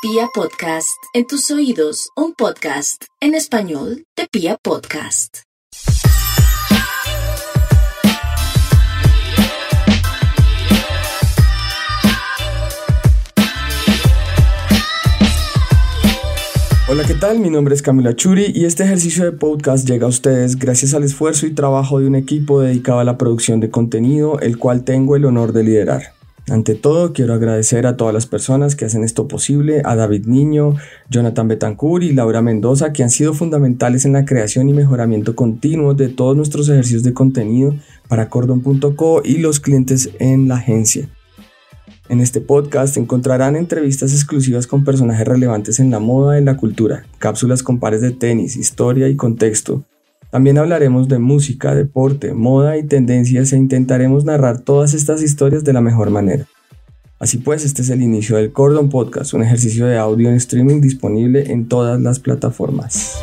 Pia Podcast, en tus oídos, un podcast en español de Pia Podcast. Hola, ¿qué tal? Mi nombre es Camila Churi y este ejercicio de podcast llega a ustedes gracias al esfuerzo y trabajo de un equipo dedicado a la producción de contenido, el cual tengo el honor de liderar. Ante todo, quiero agradecer a todas las personas que hacen esto posible, a David Niño, Jonathan Betancourt y Laura Mendoza, que han sido fundamentales en la creación y mejoramiento continuo de todos nuestros ejercicios de contenido para Cordon.co y los clientes en la agencia. En este podcast encontrarán entrevistas exclusivas con personajes relevantes en la moda y la cultura, cápsulas con pares de tenis, historia y contexto, también hablaremos de música, deporte, moda y tendencias e intentaremos narrar todas estas historias de la mejor manera. Así pues, este es el inicio del Cordon Podcast, un ejercicio de audio en streaming disponible en todas las plataformas.